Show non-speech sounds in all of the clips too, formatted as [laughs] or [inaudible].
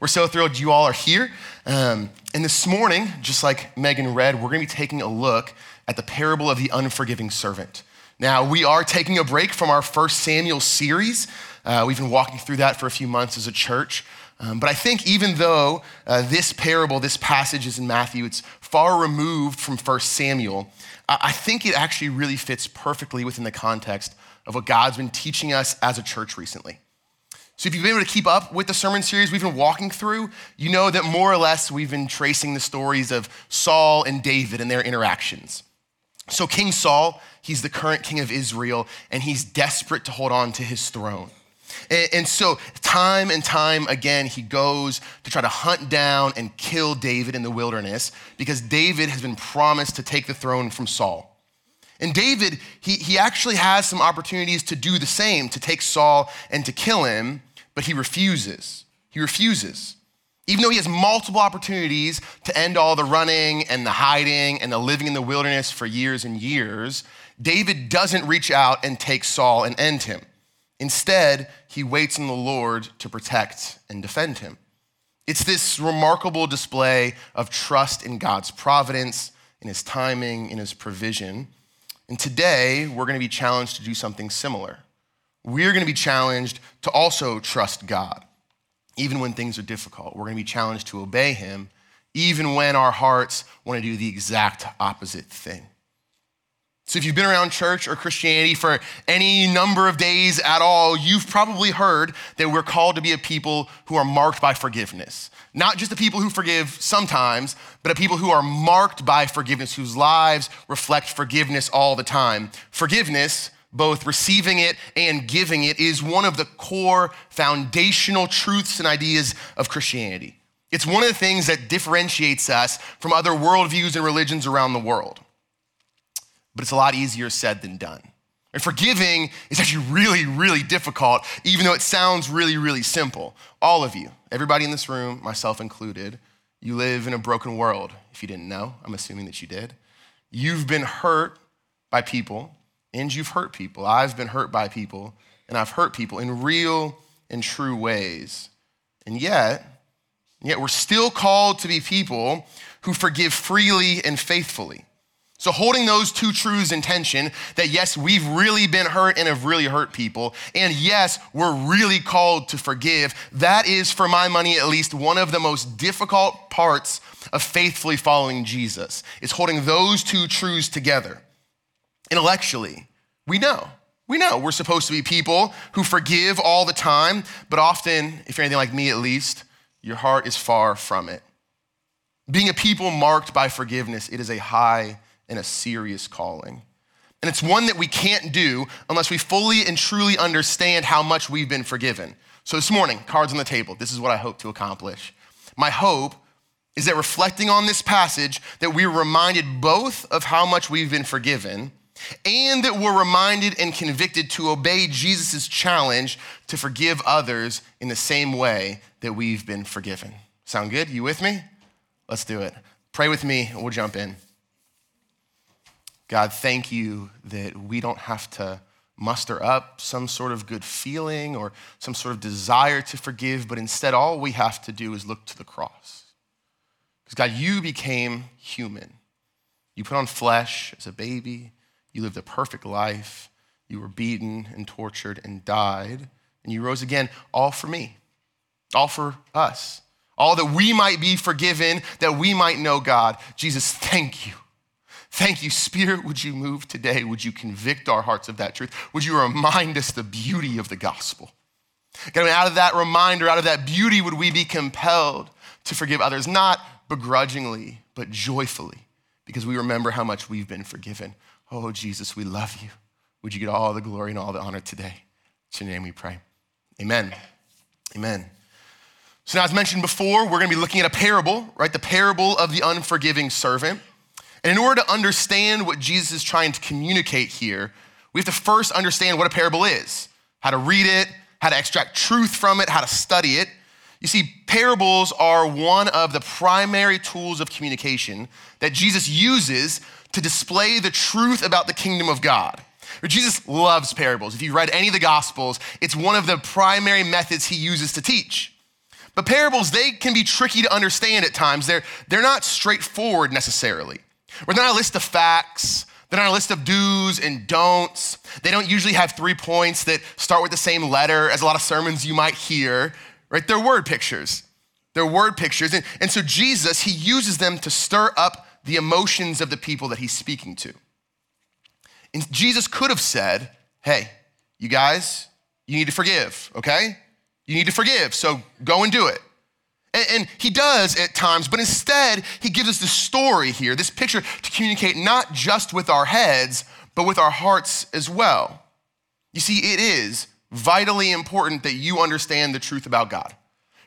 We're so thrilled you all are here. Um, and this morning, just like Megan read, we're going to be taking a look at the parable of the unforgiving servant. Now, we are taking a break from our first Samuel series. Uh, we've been walking through that for a few months as a church. Um, but I think even though uh, this parable, this passage is in Matthew, it's far removed from First Samuel, I-, I think it actually really fits perfectly within the context of what God's been teaching us as a church recently. So, if you've been able to keep up with the sermon series we've been walking through, you know that more or less we've been tracing the stories of Saul and David and their interactions. So, King Saul, he's the current king of Israel, and he's desperate to hold on to his throne. And, and so, time and time again, he goes to try to hunt down and kill David in the wilderness because David has been promised to take the throne from Saul. And David, he, he actually has some opportunities to do the same, to take Saul and to kill him but he refuses. He refuses. Even though he has multiple opportunities to end all the running and the hiding and the living in the wilderness for years and years, David doesn't reach out and take Saul and end him. Instead, he waits on the Lord to protect and defend him. It's this remarkable display of trust in God's providence, in his timing, in his provision. And today, we're going to be challenged to do something similar we're going to be challenged to also trust God, even when things are difficult. We're going to be challenged to obey Him, even when our hearts want to do the exact opposite thing. So, if you've been around church or Christianity for any number of days at all, you've probably heard that we're called to be a people who are marked by forgiveness. Not just the people who forgive sometimes, but a people who are marked by forgiveness, whose lives reflect forgiveness all the time. Forgiveness both receiving it and giving it, is one of the core foundational truths and ideas of Christianity. It's one of the things that differentiates us from other worldviews and religions around the world. But it's a lot easier said than done. And forgiving is actually really, really difficult, even though it sounds really, really simple. All of you, everybody in this room, myself included, you live in a broken world. If you didn't know, I'm assuming that you did. You've been hurt by people and you've hurt people. I've been hurt by people, and I've hurt people in real and true ways. And yet, yet we're still called to be people who forgive freely and faithfully. So, holding those two truths in tension that yes, we've really been hurt and have really hurt people, and yes, we're really called to forgive, that is, for my money at least, one of the most difficult parts of faithfully following Jesus, is holding those two truths together. Intellectually, we know. We know we're supposed to be people who forgive all the time, but often, if you're anything like me at least, your heart is far from it. Being a people marked by forgiveness, it is a high and a serious calling. And it's one that we can't do unless we fully and truly understand how much we've been forgiven. So this morning, cards on the table, this is what I hope to accomplish. My hope is that reflecting on this passage that we're reminded both of how much we've been forgiven and that we're reminded and convicted to obey Jesus' challenge to forgive others in the same way that we've been forgiven. Sound good? You with me? Let's do it. Pray with me, and we'll jump in. God, thank you that we don't have to muster up some sort of good feeling or some sort of desire to forgive, but instead, all we have to do is look to the cross. Because, God, you became human. You put on flesh as a baby. You lived a perfect life. You were beaten and tortured and died. And you rose again, all for me, all for us, all that we might be forgiven, that we might know God. Jesus, thank you. Thank you. Spirit, would you move today? Would you convict our hearts of that truth? Would you remind us the beauty of the gospel? God, out of that reminder, out of that beauty, would we be compelled to forgive others, not begrudgingly, but joyfully, because we remember how much we've been forgiven. Oh, Jesus, we love you. Would you get all the glory and all the honor today? In your name we pray. Amen. Amen. So, now, as mentioned before, we're going to be looking at a parable, right? The parable of the unforgiving servant. And in order to understand what Jesus is trying to communicate here, we have to first understand what a parable is, how to read it, how to extract truth from it, how to study it. You see, parables are one of the primary tools of communication that Jesus uses to display the truth about the kingdom of God. Jesus loves parables. If you've read any of the Gospels, it's one of the primary methods he uses to teach. But parables, they can be tricky to understand at times. They're, they're not straightforward necessarily. They're not a list of facts. They're not a list of do's and don'ts. They don't usually have three points that start with the same letter as a lot of sermons you might hear, right? They're word pictures. They're word pictures. And, and so Jesus, he uses them to stir up the emotions of the people that he's speaking to. And Jesus could have said, hey, you guys, you need to forgive, okay? You need to forgive, so go and do it. And, and, he does at times, but instead, he gives us this story here, this picture to communicate not just with our heads, but with our hearts as well. You see, it is vitally important that you understand the truth about God,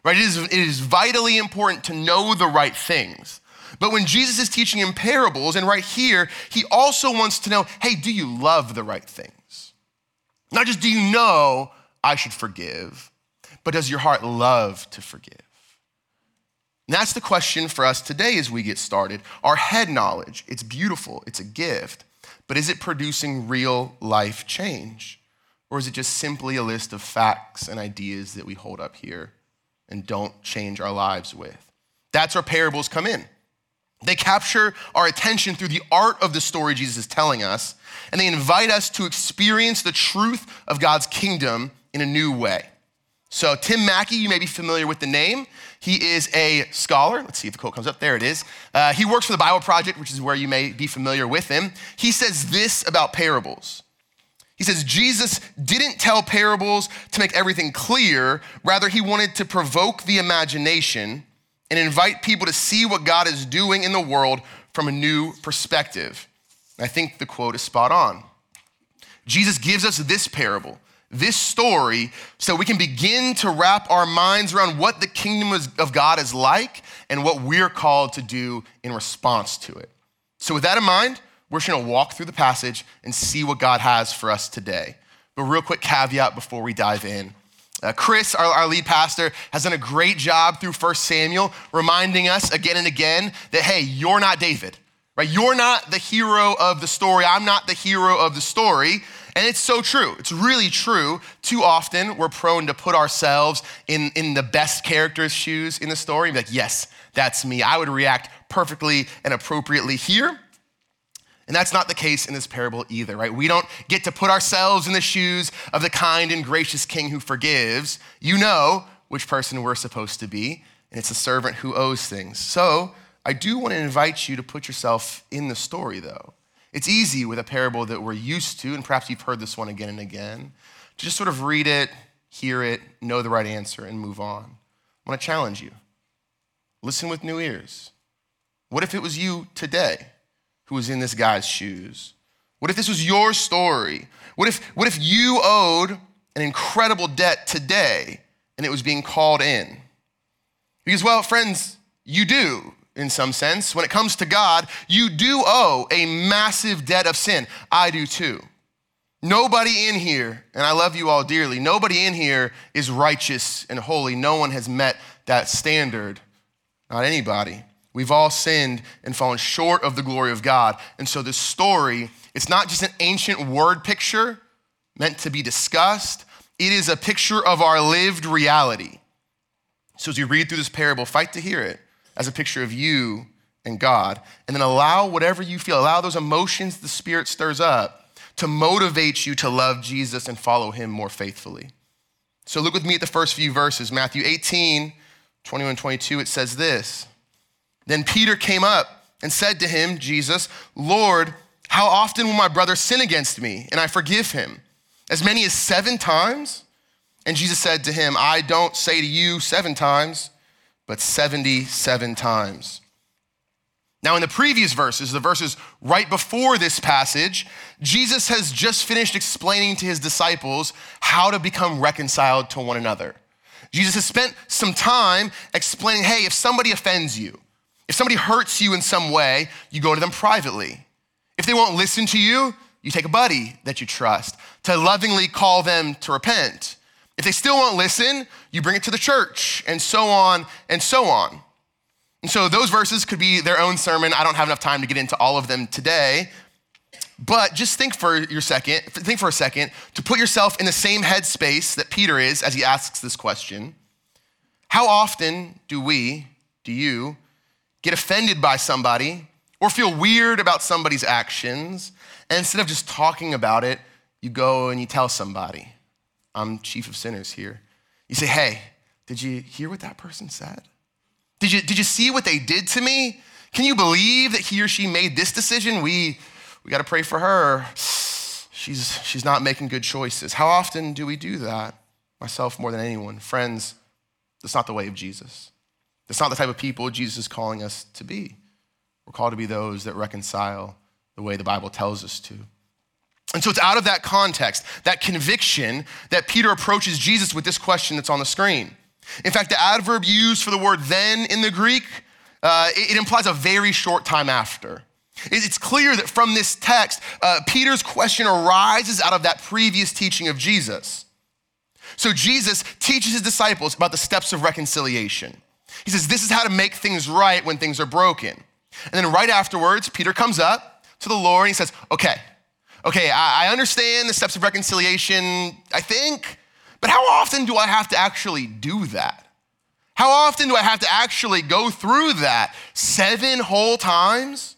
right? It is, it is vitally important to know the right things. But when Jesus is teaching in parables, and right here, he also wants to know hey, do you love the right things? Not just do you know I should forgive, but does your heart love to forgive? And that's the question for us today as we get started. Our head knowledge, it's beautiful, it's a gift, but is it producing real life change? Or is it just simply a list of facts and ideas that we hold up here and don't change our lives with? That's where parables come in. They capture our attention through the art of the story Jesus is telling us, and they invite us to experience the truth of God's kingdom in a new way. So, Tim Mackie, you may be familiar with the name. He is a scholar. Let's see if the quote comes up. There it is. Uh, he works for the Bible Project, which is where you may be familiar with him. He says this about parables. He says, Jesus didn't tell parables to make everything clear. Rather, he wanted to provoke the imagination and invite people to see what God is doing in the world from a new perspective. I think the quote is spot on. Jesus gives us this parable, this story, so we can begin to wrap our minds around what the kingdom of God is like and what we're called to do in response to it. So, with that in mind, we're just gonna walk through the passage and see what God has for us today. But, real quick caveat before we dive in uh, Chris, our, our, lead pastor, has done a great job through 1 Samuel, reminding us again and again that, hey, you're not David, right? You're not the hero of the story. I'm not the hero of the story. And it's so true. It's really true. Too often, we're prone to put ourselves in, in the best character's shoes in the story and be like, yes, that's me. I would react perfectly and appropriately here. And that's not the case in this parable either, right? We don't get to put ourselves in the shoes of the kind and gracious king who forgives. You know which person we're supposed to be, and it's a servant who owes things. So I do want to invite you to put yourself in the story, though. It's easy with a parable that we're used to, and perhaps you've heard this one again and again, to just sort of read it, hear it, know the right answer, and move on. I want to challenge you. Listen with new ears. What if it was you today? Who was in this guy's shoes? What if this was your story? What if, what if you owed an incredible debt today and it was being called in? Because, well, friends, you do in some sense. When it comes to God, you do owe a massive debt of sin. I do too. Nobody in here, and I love you all dearly, nobody in here is righteous and holy. No one has met that standard. Not anybody. We've all sinned and fallen short of the glory of God. And so this story, it's not just an ancient word picture meant to be discussed, it is a picture of our lived reality. So as you read through this parable, fight to hear it as a picture of you and God, and then allow whatever you feel, allow those emotions the Spirit stirs up to motivate you to love Jesus and follow him more faithfully. So look with me at the first few verses. Matthew 18, 21, 22, it says this. Then Peter came up and said to him, Jesus, Lord, how often will my brother sin against me and I forgive him? As many as seven times? And Jesus said to him, I don't say to you seven times, but 77 times. Now, in the previous verses, the verses right before this passage, Jesus has just finished explaining to his disciples how to become reconciled to one another. Jesus has spent some time explaining hey, if somebody offends you, if somebody hurts you in some way, you go to them privately. If they won't listen to you, you take a buddy that you trust to lovingly call them to repent. If they still won't listen, you bring it to the church, and so on and so on. And so those verses could be their own sermon. I don't have enough time to get into all of them today. But just think for your second, think for a second to put yourself in the same headspace that Peter is as he asks this question. How often do we, do you, get offended by somebody or feel weird about somebody's actions, and instead of just talking about it, you go and you tell somebody, I'm chief of sinners here. You say, hey, did you hear what that person said? Did you, did you see what they did to me? Can you believe that he or she made this decision? We, we got to pray for her. She's, she's not making good choices. How often do we do that? Myself more than anyone. Friends, that's not the way of Jesus. That's not the type of people Jesus is calling us to be. We're called to be those that reconcile the way the Bible tells us to. And so it's out of that context, that conviction, that Peter approaches Jesus with this question that's on the screen. In fact, the adverb used for the word then in the Greek, uh, it, it, implies a very short time after. It's clear that from this text, uh, Peter's question arises out of that previous teaching of Jesus. So Jesus teaches his disciples about the steps of reconciliation. He says, This is how to make things right when things are broken. And then right afterwards, Peter comes up to the Lord and he says, Okay, okay, I, understand the steps of reconciliation, I think, but how often do I have to actually do that? How often do I have to actually go through that? Seven whole times?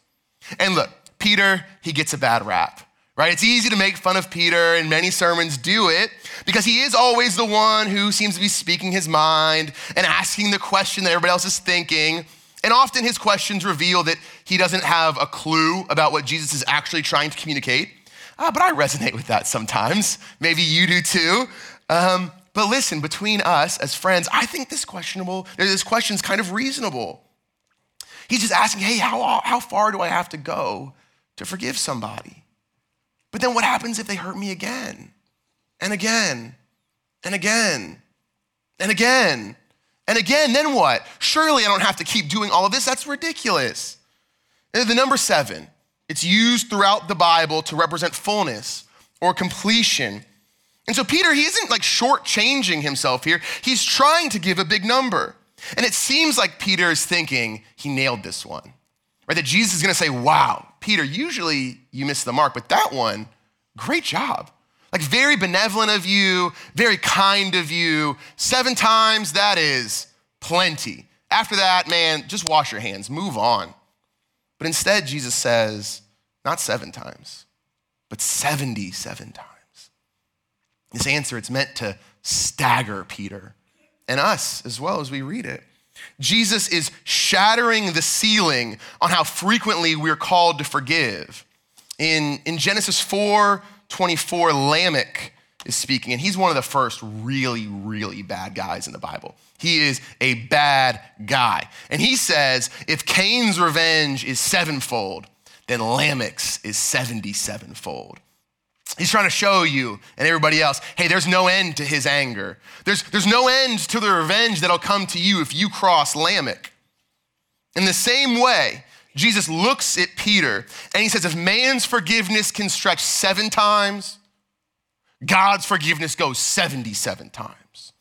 And look, Peter, he gets a bad rap, right? It's easy to make fun of Peter, and many sermons do it because he is always the one who seems to be speaking his mind and asking the question that everybody else is thinking. And often his questions reveal that he doesn't have a clue about what Jesus is actually trying to communicate. Uh, but I resonate with that sometimes. Maybe you do too. Um, but listen, between us as friends, I think this questionable, this question's kind of reasonable. He's just asking, hey, how, how far do I have to go to forgive somebody? But then what happens if they hurt me again and again and again and again and again? Then what? Surely I don't have to keep doing all of this. That's ridiculous. The number seven, it's used throughout the Bible to represent fullness or completion. And so Peter, he isn't like shortchanging himself here. He's trying to give a big number. And it seems like Peter is thinking he nailed this one, right? That Jesus is gonna say, wow, Peter, usually you miss the mark, but that one, great job. Like, very benevolent of you, very kind of you. Seven times, that is plenty. After that, man, just wash your hands, move on. But instead, Jesus says, not seven times, but 77 times. This answer, it's meant to stagger Peter and us as well as we read it. Jesus is shattering the ceiling on how frequently we're called to forgive. In, in Genesis 4 24, Lamech is speaking, and he's one of the first really, really bad guys in the Bible. He is a bad guy. And he says if Cain's revenge is sevenfold, then Lamech's is 77fold. He's trying to show you and everybody else hey, there's no end to his anger. There's, there's no end to the revenge that'll come to you if you cross Lamech. In the same way, Jesus looks at Peter and he says, if man's forgiveness can stretch seven times, God's forgiveness goes 77 times.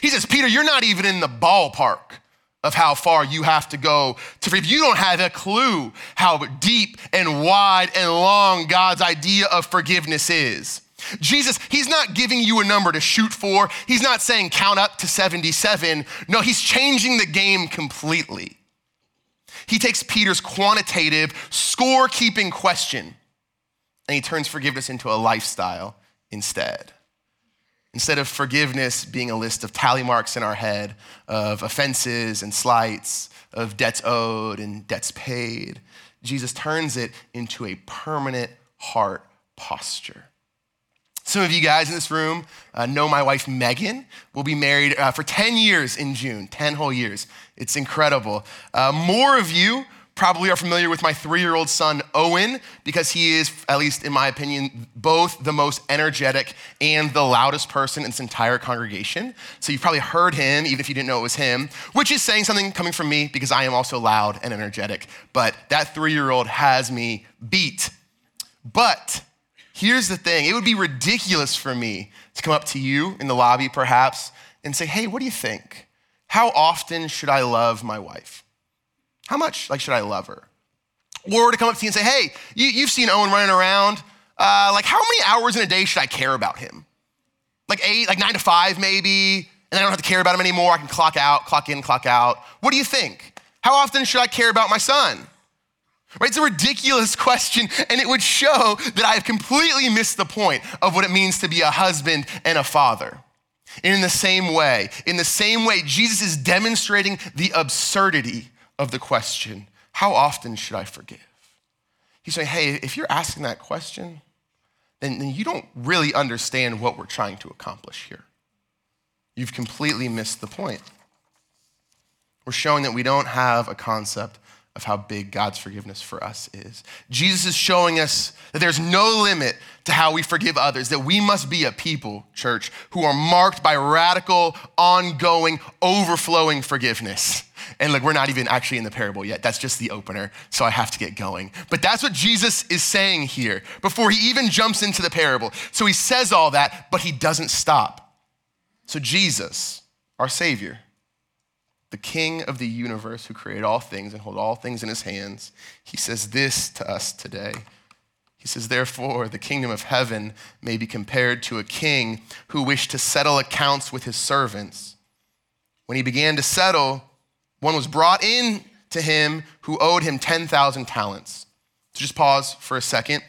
He says, Peter, you're not even in the ballpark of how far you have to go to forgive. You don't have a clue how deep and wide and long God's idea of forgiveness is. Jesus, he's not giving you a number to shoot for. He's not saying count up to 77. No, he's changing the game completely. He takes Peter's quantitative, score keeping question and he turns forgiveness into a lifestyle instead. Instead of forgiveness being a list of tally marks in our head of offenses and slights, of debts owed and debts paid, Jesus turns it into a permanent heart posture. Some of you guys in this room uh, know my wife Megan. We'll be married uh, for 10 years in June, 10 whole years. It's incredible. Uh, more of you probably are familiar with my three year old son, Owen, because he is, at least in my opinion, both the most energetic and the loudest person in this entire congregation. So you've probably heard him, even if you didn't know it was him, which is saying something coming from me because I am also loud and energetic. But that three year old has me beat. But here's the thing it would be ridiculous for me to come up to you in the lobby, perhaps, and say, hey, what do you think? How often should I love my wife? How much like should I love her? Or to come up to you and say, hey, you, have seen Owen running around. Uh, like how many hours in a day should I care about him? Like eight, like nine to five maybe, and I don't have to care about him anymore. I can clock out, clock in, clock out. What do you think? How often should I care about my son? Right? It's a ridiculous [laughs] question, and it would show that I have completely missed the point of what it means to be a husband and a father. And in the same way, in the same way, Jesus is demonstrating the absurdity of the question how often should I forgive? He's saying, hey, if you're asking that question, then, then you don't really understand what we're trying to accomplish here. You've completely missed the point. We're showing that we don't have a concept of how big God's forgiveness for us is. Jesus is showing us that there's no limit to how we forgive others, that we must be a people, church, who are marked by radical, ongoing, overflowing forgiveness. And look, we're not even actually in the parable yet. That's just the opener, so I have to get going. But that's what Jesus is saying here before he even jumps into the parable. So he says all that, but he doesn't stop. So Jesus, our Savior, the King of the universe who created all things and hold all things in his hands, he says this to us today. He says, Therefore, the kingdom of heaven may be compared to a king who wished to settle accounts with his servants. When he began to settle, one was brought in to him who owed him 10,000 talents. So just pause for a second.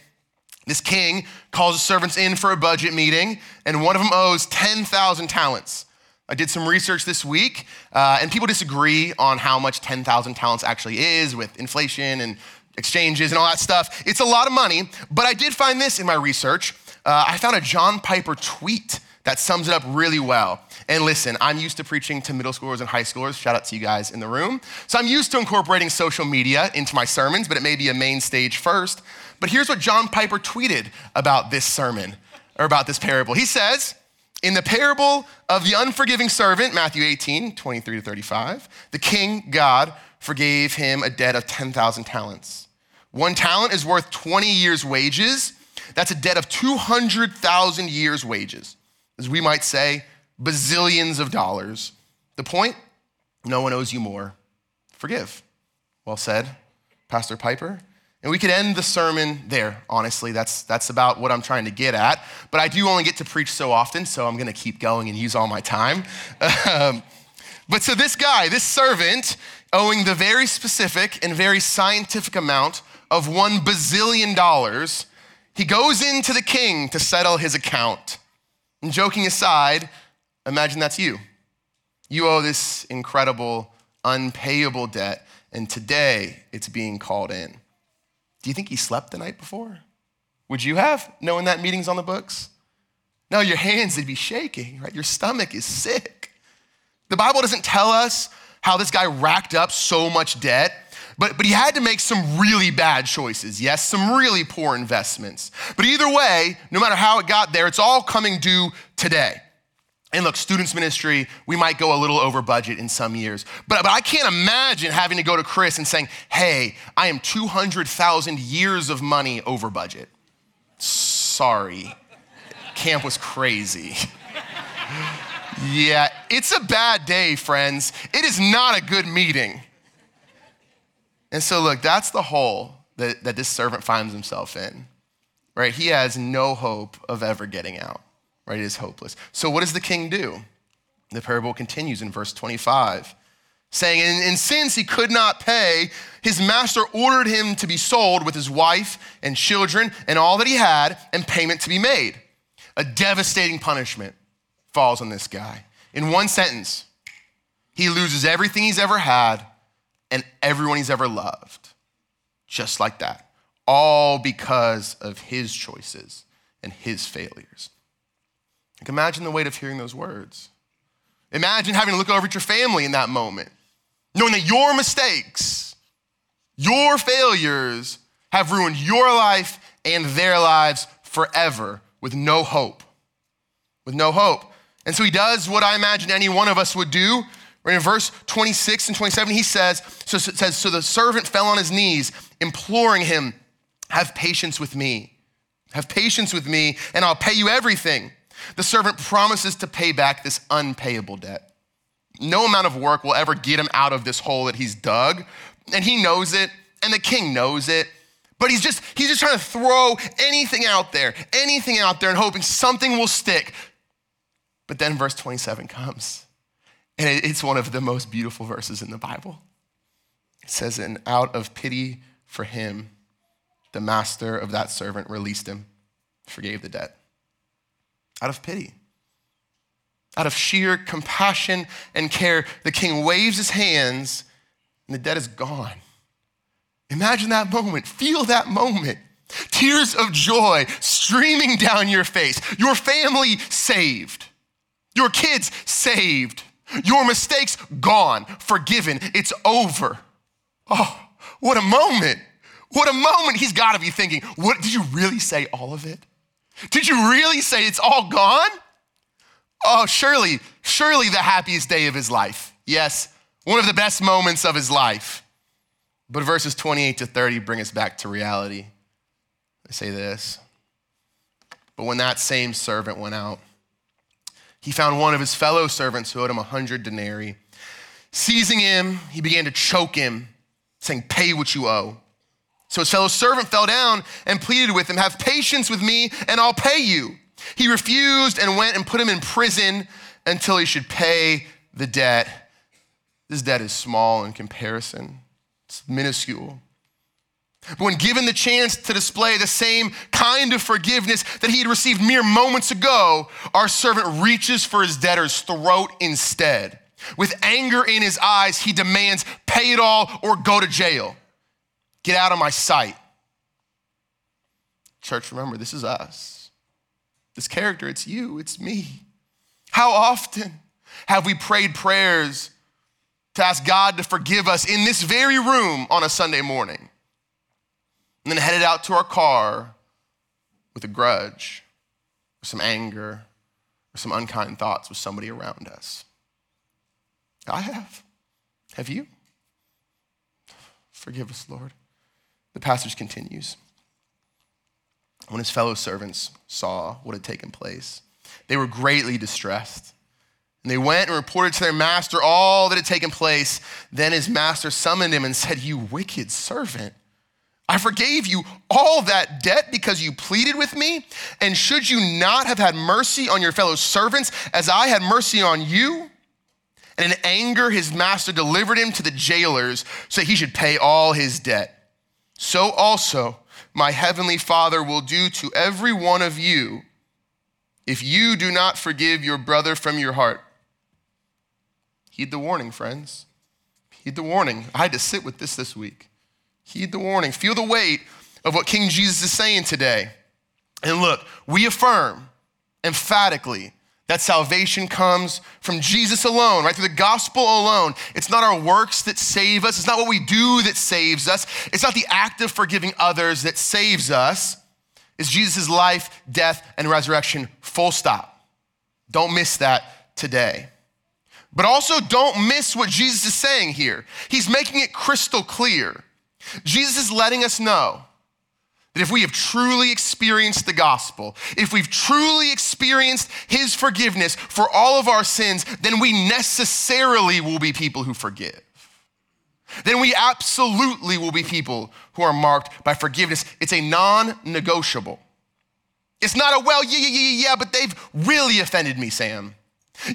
This king calls his servants in for a budget meeting, and one of them owes 10,000 talents. I did some research this week, uh, and people disagree on how much 10,000 talents actually is with inflation and exchanges and all that stuff. It's a lot of money, but I did find this in my research. Uh, I found a John Piper tweet that sums it up really well. And listen, I'm used to preaching to middle schoolers and high schoolers. Shout out to you guys in the room. So I'm used to incorporating social media into my sermons, but it may be a main stage first. But here's what John Piper tweeted about this sermon or about this parable. He says, in the parable of the unforgiving servant, Matthew 18, 23 to 35, the king, God, forgave him a debt of 10,000 talents. One talent is worth 20 years' wages. That's a debt of 200,000 years' wages. As we might say, bazillions of dollars. The point? No one owes you more. Forgive. Well said, Pastor Piper. And we could end the sermon there, honestly. That's, that's about what I'm trying to get at. But I do only get to preach so often, so I'm going to keep going and use all my time. Um, but so this guy, this servant, owing the very specific and very scientific amount of one bazillion dollars, he goes into the king to settle his account. And joking aside, imagine that's you. You owe this incredible, unpayable debt, and today it's being called in. Do you think he slept the night before? Would you have, knowing that meeting's on the books? No, your hands they'd be shaking, right? Your stomach is sick. The Bible doesn't tell us how this guy racked up so much debt, but, but he had to make some really bad choices. Yes, some really poor investments. But either way, no matter how it got there, it's all coming due today. And look, students ministry, we might go a little over budget in some years, but, but I can't imagine having to go to Chris and saying, hey, I am 200,000 years of money over budget. Sorry, camp was crazy. yeah, it's a bad day, friends. It is not a good meeting. And so, look, that's the hole that, that this servant finds himself in, right? He has no hope of ever getting out right? It is hopeless. So, what does the king do? The parable continues in verse 25, saying, and, and since he could not pay, his master ordered him to be sold with his wife and children and all that he had, and payment to be made. A devastating punishment falls on this guy. In one sentence, he loses everything he's ever had and everyone he's ever loved. Just like that. All because of his choices and his failures. Like imagine the weight of hearing those words. Imagine having to look over at your family in that moment, knowing that your mistakes, your failures have ruined your life and their lives forever with no hope. With no hope. And so he does what I imagine any one of us would do. Right in verse 26 and 27, he says, so it says, so the servant fell on his knees, imploring him, have patience with me. Have patience with me, and I'll pay you everything. The servant promises to pay back this unpayable debt. No amount of work will ever get him out of this hole that he's dug, and he knows it, and the king knows it. But he's just he's just trying to throw anything out there, anything out there and hoping something will stick. But then verse 27 comes. And it's one of the most beautiful verses in the Bible. It says, And out of pity for him, the master of that servant released him, forgave the debt. Out of pity. Out of sheer compassion and care, the king waves his hands and the debt is gone. Imagine that moment. Feel that moment. Tears of joy streaming down your face. Your family saved. Your kids saved. Your mistakes gone, forgiven. It's over. Oh, what a moment. What a moment. He's got to be thinking, what did you really say all of it? Did you really say it's all gone? Oh, surely, surely the happiest day of his life. Yes, one of the best moments of his life. But verses 28 to 30 bring us back to reality. They say this But when that same servant went out, he found one of his fellow servants who owed him a hundred denarii. Seizing him, he began to choke him, saying, Pay what you owe. So his fellow servant fell down and pleaded with him, Have patience with me, and I'll pay you. He refused and went and put him in prison until he should pay the debt. This debt is small in comparison, it's minuscule. But when given the chance to display the same kind of forgiveness that he had received mere moments ago, our servant reaches for his debtor's throat instead. With anger in his eyes, he demands, Pay it all or go to jail. Get out of my sight. Church, remember, this is us. This character, it's you, it's me. How often have we prayed prayers to ask God to forgive us in this very room on a Sunday morning? And then headed out to our car with a grudge, or some anger, or some unkind thoughts with somebody around us. I have. Have you? Forgive us, Lord. The passage continues. When his fellow servants saw what had taken place, they were greatly distressed. And they went and reported to their master all that had taken place. Then his master summoned him and said, You wicked servant. I forgave you all that debt because you pleaded with me. And should you not have had mercy on your fellow servants as I had mercy on you? And in anger, his master delivered him to the jailers so he should pay all his debt so also my heavenly Father will do to every one of you if you do not forgive your brother from your heart. Heed the warning, friends. Heed the warning. I had to sit with this this week. Heed the warning. Feel the weight of what King Jesus is saying today. And look, we affirm emphatically that salvation comes from Jesus alone, right? Through the gospel alone. It's not our works that save us. It's not what we do that saves us. It's not the act of forgiving others that saves us. It's Jesus' life, death, and resurrection, full stop. Don't miss that today. But also don't miss what Jesus is saying here. He's making it crystal clear. Jesus is letting us know that if we have truly experienced the gospel, if we've truly experienced his forgiveness for all of our sins, then we necessarily will be people who forgive. Then we absolutely will be people who are marked by forgiveness. It's a non negotiable. It's not a, well, yeah, yeah, yeah, yeah, but they've really offended me, Sam.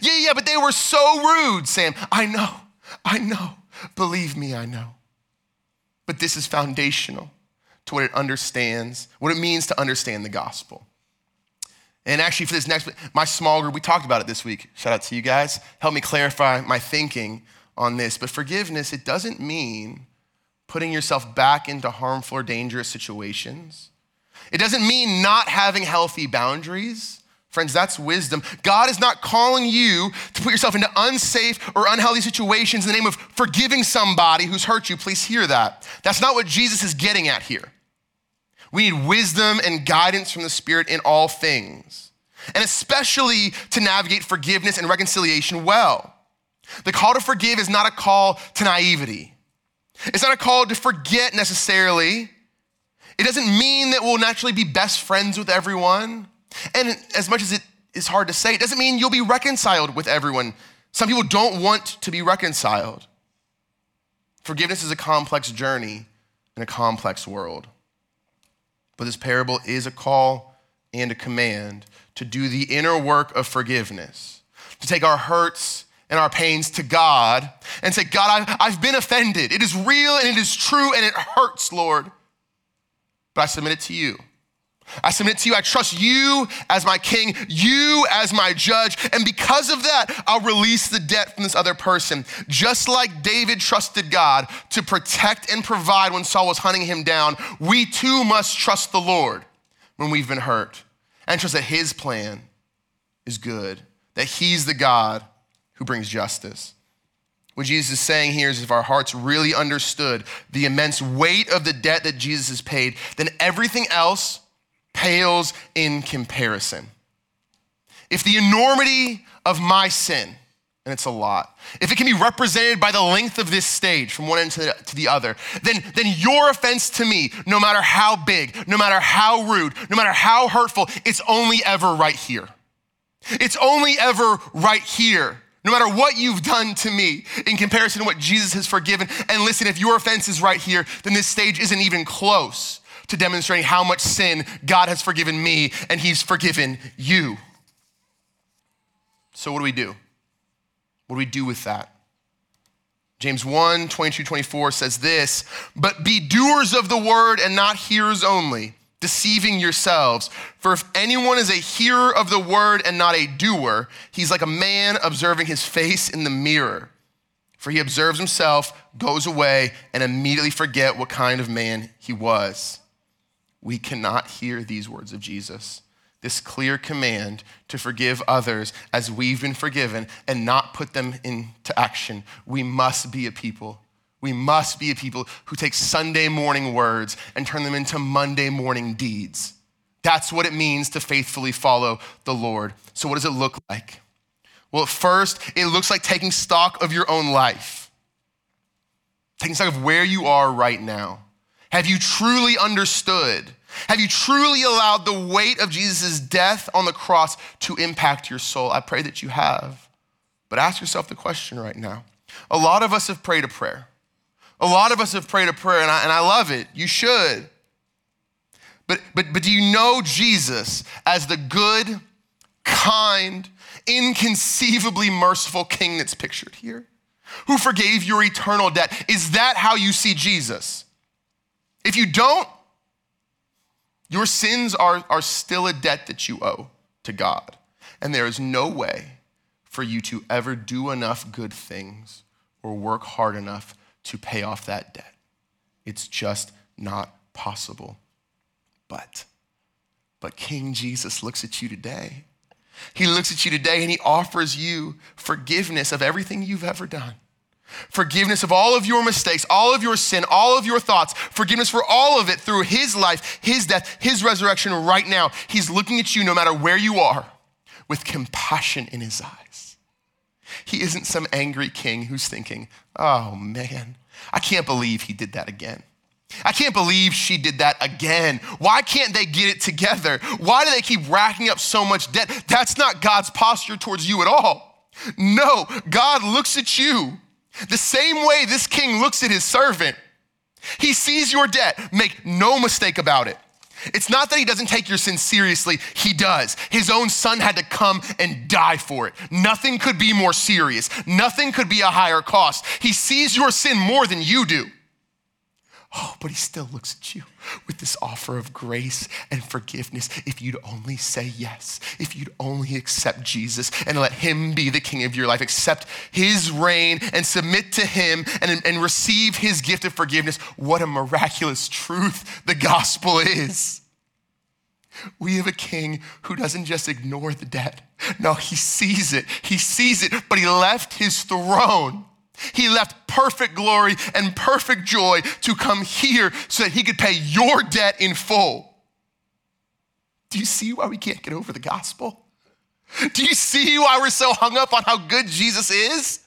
Yeah, yeah, but they were so rude, Sam. I know, I know. Believe me, I know. But this is foundational to what it understands, what it means to understand the gospel. And actually, for this next, my small group, we talked about it this week. Shout out to you guys. Help me clarify my thinking on this. But forgiveness, it doesn't mean putting yourself back into harmful or dangerous situations. It doesn't mean not having healthy boundaries. Friends, that's wisdom. God is not calling you to put yourself into unsafe or unhealthy situations in the name of forgiving somebody who's hurt you. Please hear that. That's not what Jesus is getting at here. We need wisdom and guidance from the Spirit in all things, and especially to navigate forgiveness and reconciliation well. The call to forgive is not a call to naivety, it's not a call to forget necessarily. It doesn't mean that we'll naturally be best friends with everyone. And as much as it is hard to say, it doesn't mean you'll be reconciled with everyone. Some people don't want to be reconciled. Forgiveness is a complex journey in a complex world. But this parable is a call and a command to do the inner work of forgiveness, to take our hurts and our pains to God and say, God, I've, I've been offended. It is real and it is true and it hurts, Lord. But I submit it to you. I submit to you. I trust you as my king, you as my judge. And because of that, I'll release the debt from this other person. Just like David trusted God to protect and provide when Saul was hunting him down, we too must trust the Lord when we've been hurt and trust that his plan is good, that he's the God who brings justice. What Jesus is saying here is if our hearts really understood the immense weight of the debt that Jesus has paid, then everything else pales in comparison. If the enormity of my sin, and it's a lot, if it can be represented by the length of this stage from one end to the, to the other, then, then your offense to me, no matter how big, no matter how rude, no matter how hurtful, it's only ever right here. It's only ever right here. No matter what you've done to me in comparison to what Jesus has forgiven. And listen, if your offense is right here, then this stage isn't even close to demonstrating how much sin God has forgiven me and he's forgiven you. So, what do we do? What do we do with that? James 1 22, 24 says this, but be doers of the word and not hearers only deceiving yourselves. For if anyone is a hearer of the word and not a doer, he's like a man observing his face in the mirror. For he observes himself, goes away, and immediately forget what kind of man he was. We cannot hear these words of Jesus, this clear command to forgive others as we've been forgiven and not put them into action. We must be a people we must be a people who take Sunday morning words and turn them into Monday morning deeds. That's what it means to faithfully follow the Lord. So, what does it look like? Well, at first, it looks like taking stock of your own life, taking stock of where you are right now. Have you truly understood? Have you truly allowed the weight of Jesus' death on the cross to impact your soul? I pray that you have. But ask yourself the question right now. A lot of us have prayed a prayer. A lot of us have prayed a prayer, and I, and I love it. You should. But, but, but do you know Jesus as the good, kind, inconceivably merciful king that's pictured here? Who forgave your eternal debt? Is that how you see Jesus? If you don't, your sins are, are still a debt that you owe to God. And there is no way for you to ever do enough good things or work hard enough to pay off that debt. It's just not possible. But, but King Jesus looks at you today. He looks at you today and he offers you forgiveness of everything you've ever done. Forgiveness of all of your mistakes, all of your sin, all of your thoughts, forgiveness for all of it through his life, his death, his resurrection right now. He's looking at you no matter where you are with compassion in his eyes. He isn't some angry king who's thinking, oh man, I can't believe he did that again. I can't believe she did that again. Why can't they get it together? Why do they keep racking up so much debt? That's not God's posture towards you at all. No, God looks at you the same way this king looks at his servant. He sees your debt, make no mistake about it. It's not that he doesn't take your sin seriously, he does. His own son had to come and die for it. Nothing could be more serious, nothing could be a higher cost. He sees your sin more than you do. Oh, but he still looks at you with this offer of grace and forgiveness if you'd only say yes, if you'd only accept Jesus and let him be the king of your life, accept his reign and submit to him and, and receive his gift of forgiveness. What a miraculous truth the gospel is. We have a king who doesn't just ignore the debt. No, he sees it. He sees it, but he left his throne he left perfect glory and perfect joy to come here so that he could pay your debt in full. Do you see why we can't get over the gospel? Do you see why we're so hung up on how good Jesus is?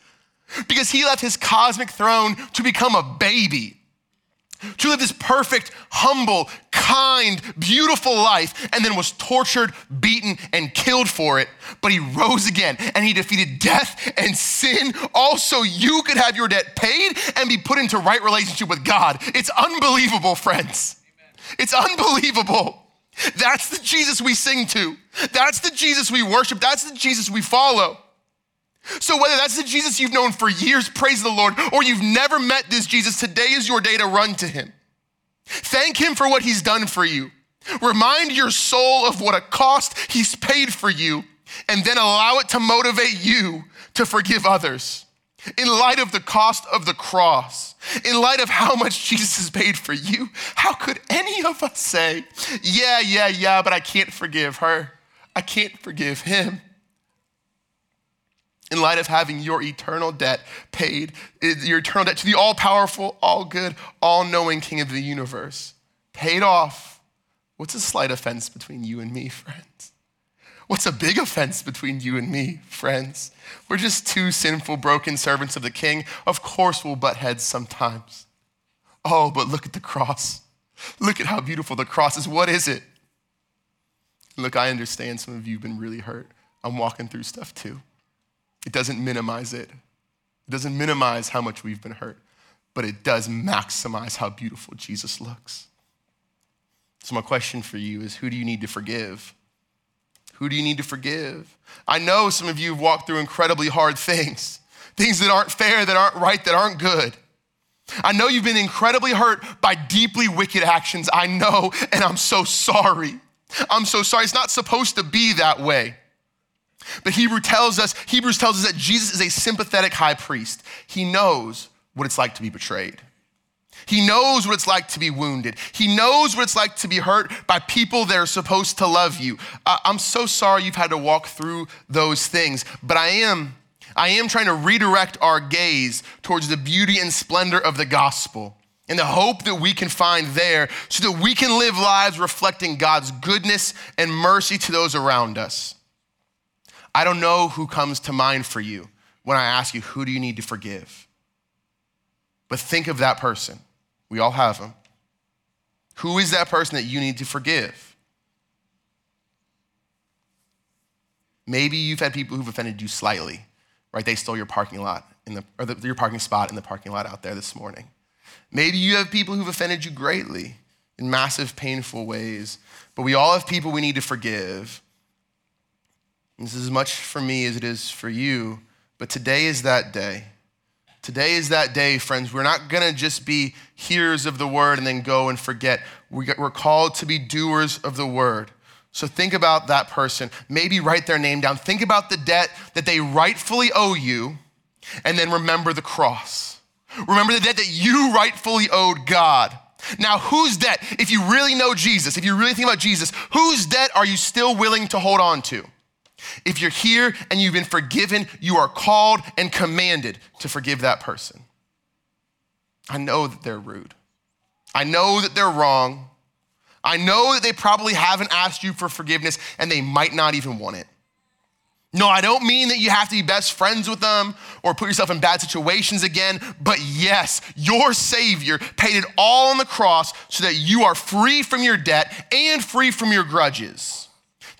Because he left his cosmic throne to become a baby to live this perfect, humble, kind, beautiful life, and then was tortured, beaten, and killed for it. But he rose again and he defeated death and sin, also you could have your debt paid and be put into right relationship with God. It's unbelievable, friends. It's unbelievable. That's the Jesus we sing to. That's the Jesus we worship. That's the Jesus we follow. So, whether that's the Jesus you've known for years, praise the Lord, or you've never met this Jesus, today is your day to run to him. Thank him for what he's done for you. Remind your soul of what a cost he's paid for you, and then allow it to motivate you to forgive others. In light of the cost of the cross, in light of how much Jesus has paid for you, how could any of us say, Yeah, yeah, yeah, but I can't forgive her? I can't forgive him in light of having your eternal debt paid, your eternal debt to the all powerful, all good, all knowing King of the universe, paid off. What's a slight offense between you and me, friends? What's a big offense between you and me, friends? We're just two sinful, broken servants of the King. Of course, we'll butt heads sometimes. Oh, but look at the cross. Look at how beautiful the cross is. What is it? Look, I understand some of you have been really hurt. I'm walking through stuff too. It doesn't minimize it. It doesn't minimize how much we've been hurt, but it does maximize how beautiful Jesus looks. So, my question for you is who do you need to forgive? Who do you need to forgive? I know some of you have walked through incredibly hard things, things that aren't fair, that aren't right, that aren't good. I know you've been incredibly hurt by deeply wicked actions. I know, and I'm so sorry. I'm so sorry. It's not supposed to be that way. But Hebrew tells us, Hebrews tells us that Jesus is a sympathetic high priest. He knows what it's like to be betrayed. He knows what it's like to be wounded. He knows what it's like to be hurt by people that are supposed to love you. I'm so sorry you've had to walk through those things, but I am I am trying to redirect our gaze towards the beauty and splendor of the gospel and the hope that we can find there so that we can live lives reflecting God's goodness and mercy to those around us. I don't know who comes to mind for you when I ask you, who do you need to forgive? But think of that person. We all have them. Who is that person that you need to forgive? Maybe you've had people who've offended you slightly, right? They stole your parking lot in the, or the, your parking spot in the parking lot out there this morning. Maybe you have people who've offended you greatly in massive, painful ways. But we all have people we need to forgive. This is as much for me as it is for you, but today is that day. Today is that day, friends. We're not gonna just be hearers of the word and then go and forget. We're called to be doers of the word. So think about that person. Maybe write their name down. Think about the debt that they rightfully owe you, and then remember the cross. Remember the debt that you rightfully owed God. Now, whose debt, if you really know Jesus, if you really think about Jesus, whose debt are you still willing to hold on to? If you're here and you've been forgiven, you are called and commanded to forgive that person. I know that they're rude. I know that they're wrong. I know that they probably haven't asked you for forgiveness and they might not even want it. No, I don't mean that you have to be best friends with them or put yourself in bad situations again, but yes, your Savior paid it all on the cross so that you are free from your debt and free from your grudges.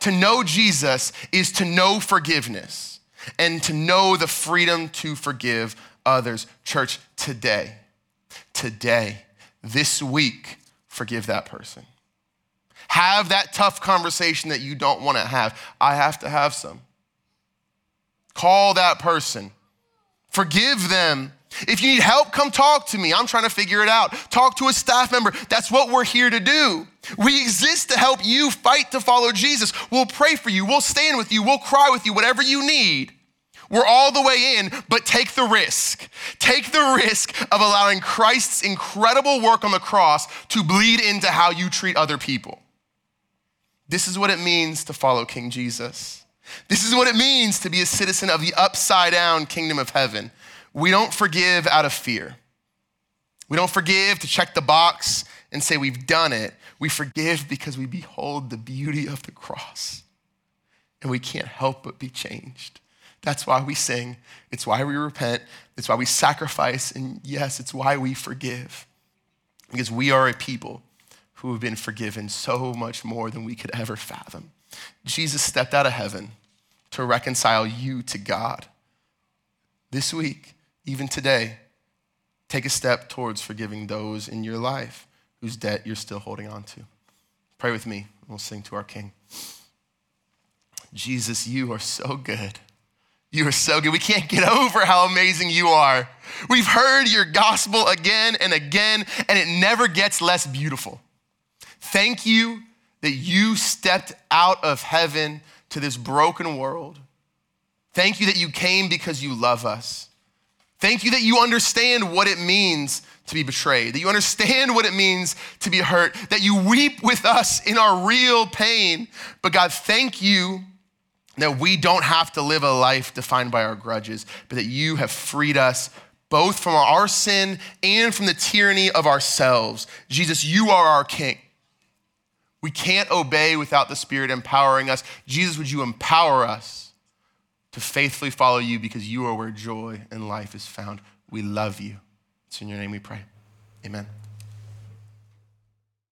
To know Jesus is to know forgiveness and to know the freedom to forgive others. Church, today, today, this week, forgive that person. Have that tough conversation that you don't want to have. I have to have some. Call that person. Forgive them if you need help, come talk to me. I'm trying to figure it out. Talk to a staff member. That's what we're here to do. We exist to help you fight to follow Jesus. We'll pray for you. We'll stand with you. We'll cry with you, whatever you need. We're all the way in, but take the risk. Take the risk of allowing Christ's incredible work on the cross to bleed into how you treat other people. This is what it means to follow King Jesus. This is what it means to be a citizen of the upside down kingdom of heaven. We don't forgive out of fear. We don't forgive to check the box and say we've done it. We forgive because we behold the beauty of the cross and we can't help but be changed. That's why we sing. It's why we repent. It's why we sacrifice. And yes, it's why we forgive. Because we are a people who have been forgiven so much more than we could ever fathom. Jesus stepped out of heaven to reconcile you to God. This week, even today, take a step towards forgiving those in your life whose debt you're still holding on to. Pray with me. And we'll sing to our King. Jesus, you are so good. You are so good. We can't get [laughs] over how amazing you are. We've heard your gospel again and again, and it never gets less beautiful. Thank you that you stepped out of heaven to this broken world. Thank you that you came because you love us. Thank you that you understand what it means to be betrayed, that you understand what it means to be hurt, that you weep with us in our real pain. But God, thank you that we don't have to live a life defined by our grudges, but that you have freed us both from our sin and from the tyranny of ourselves. Jesus, you are our King. We can't obey without the Spirit empowering us. Jesus, would you empower us to faithfully follow you because you are where joy and life is found? We love you. It's in your name we pray. Amen.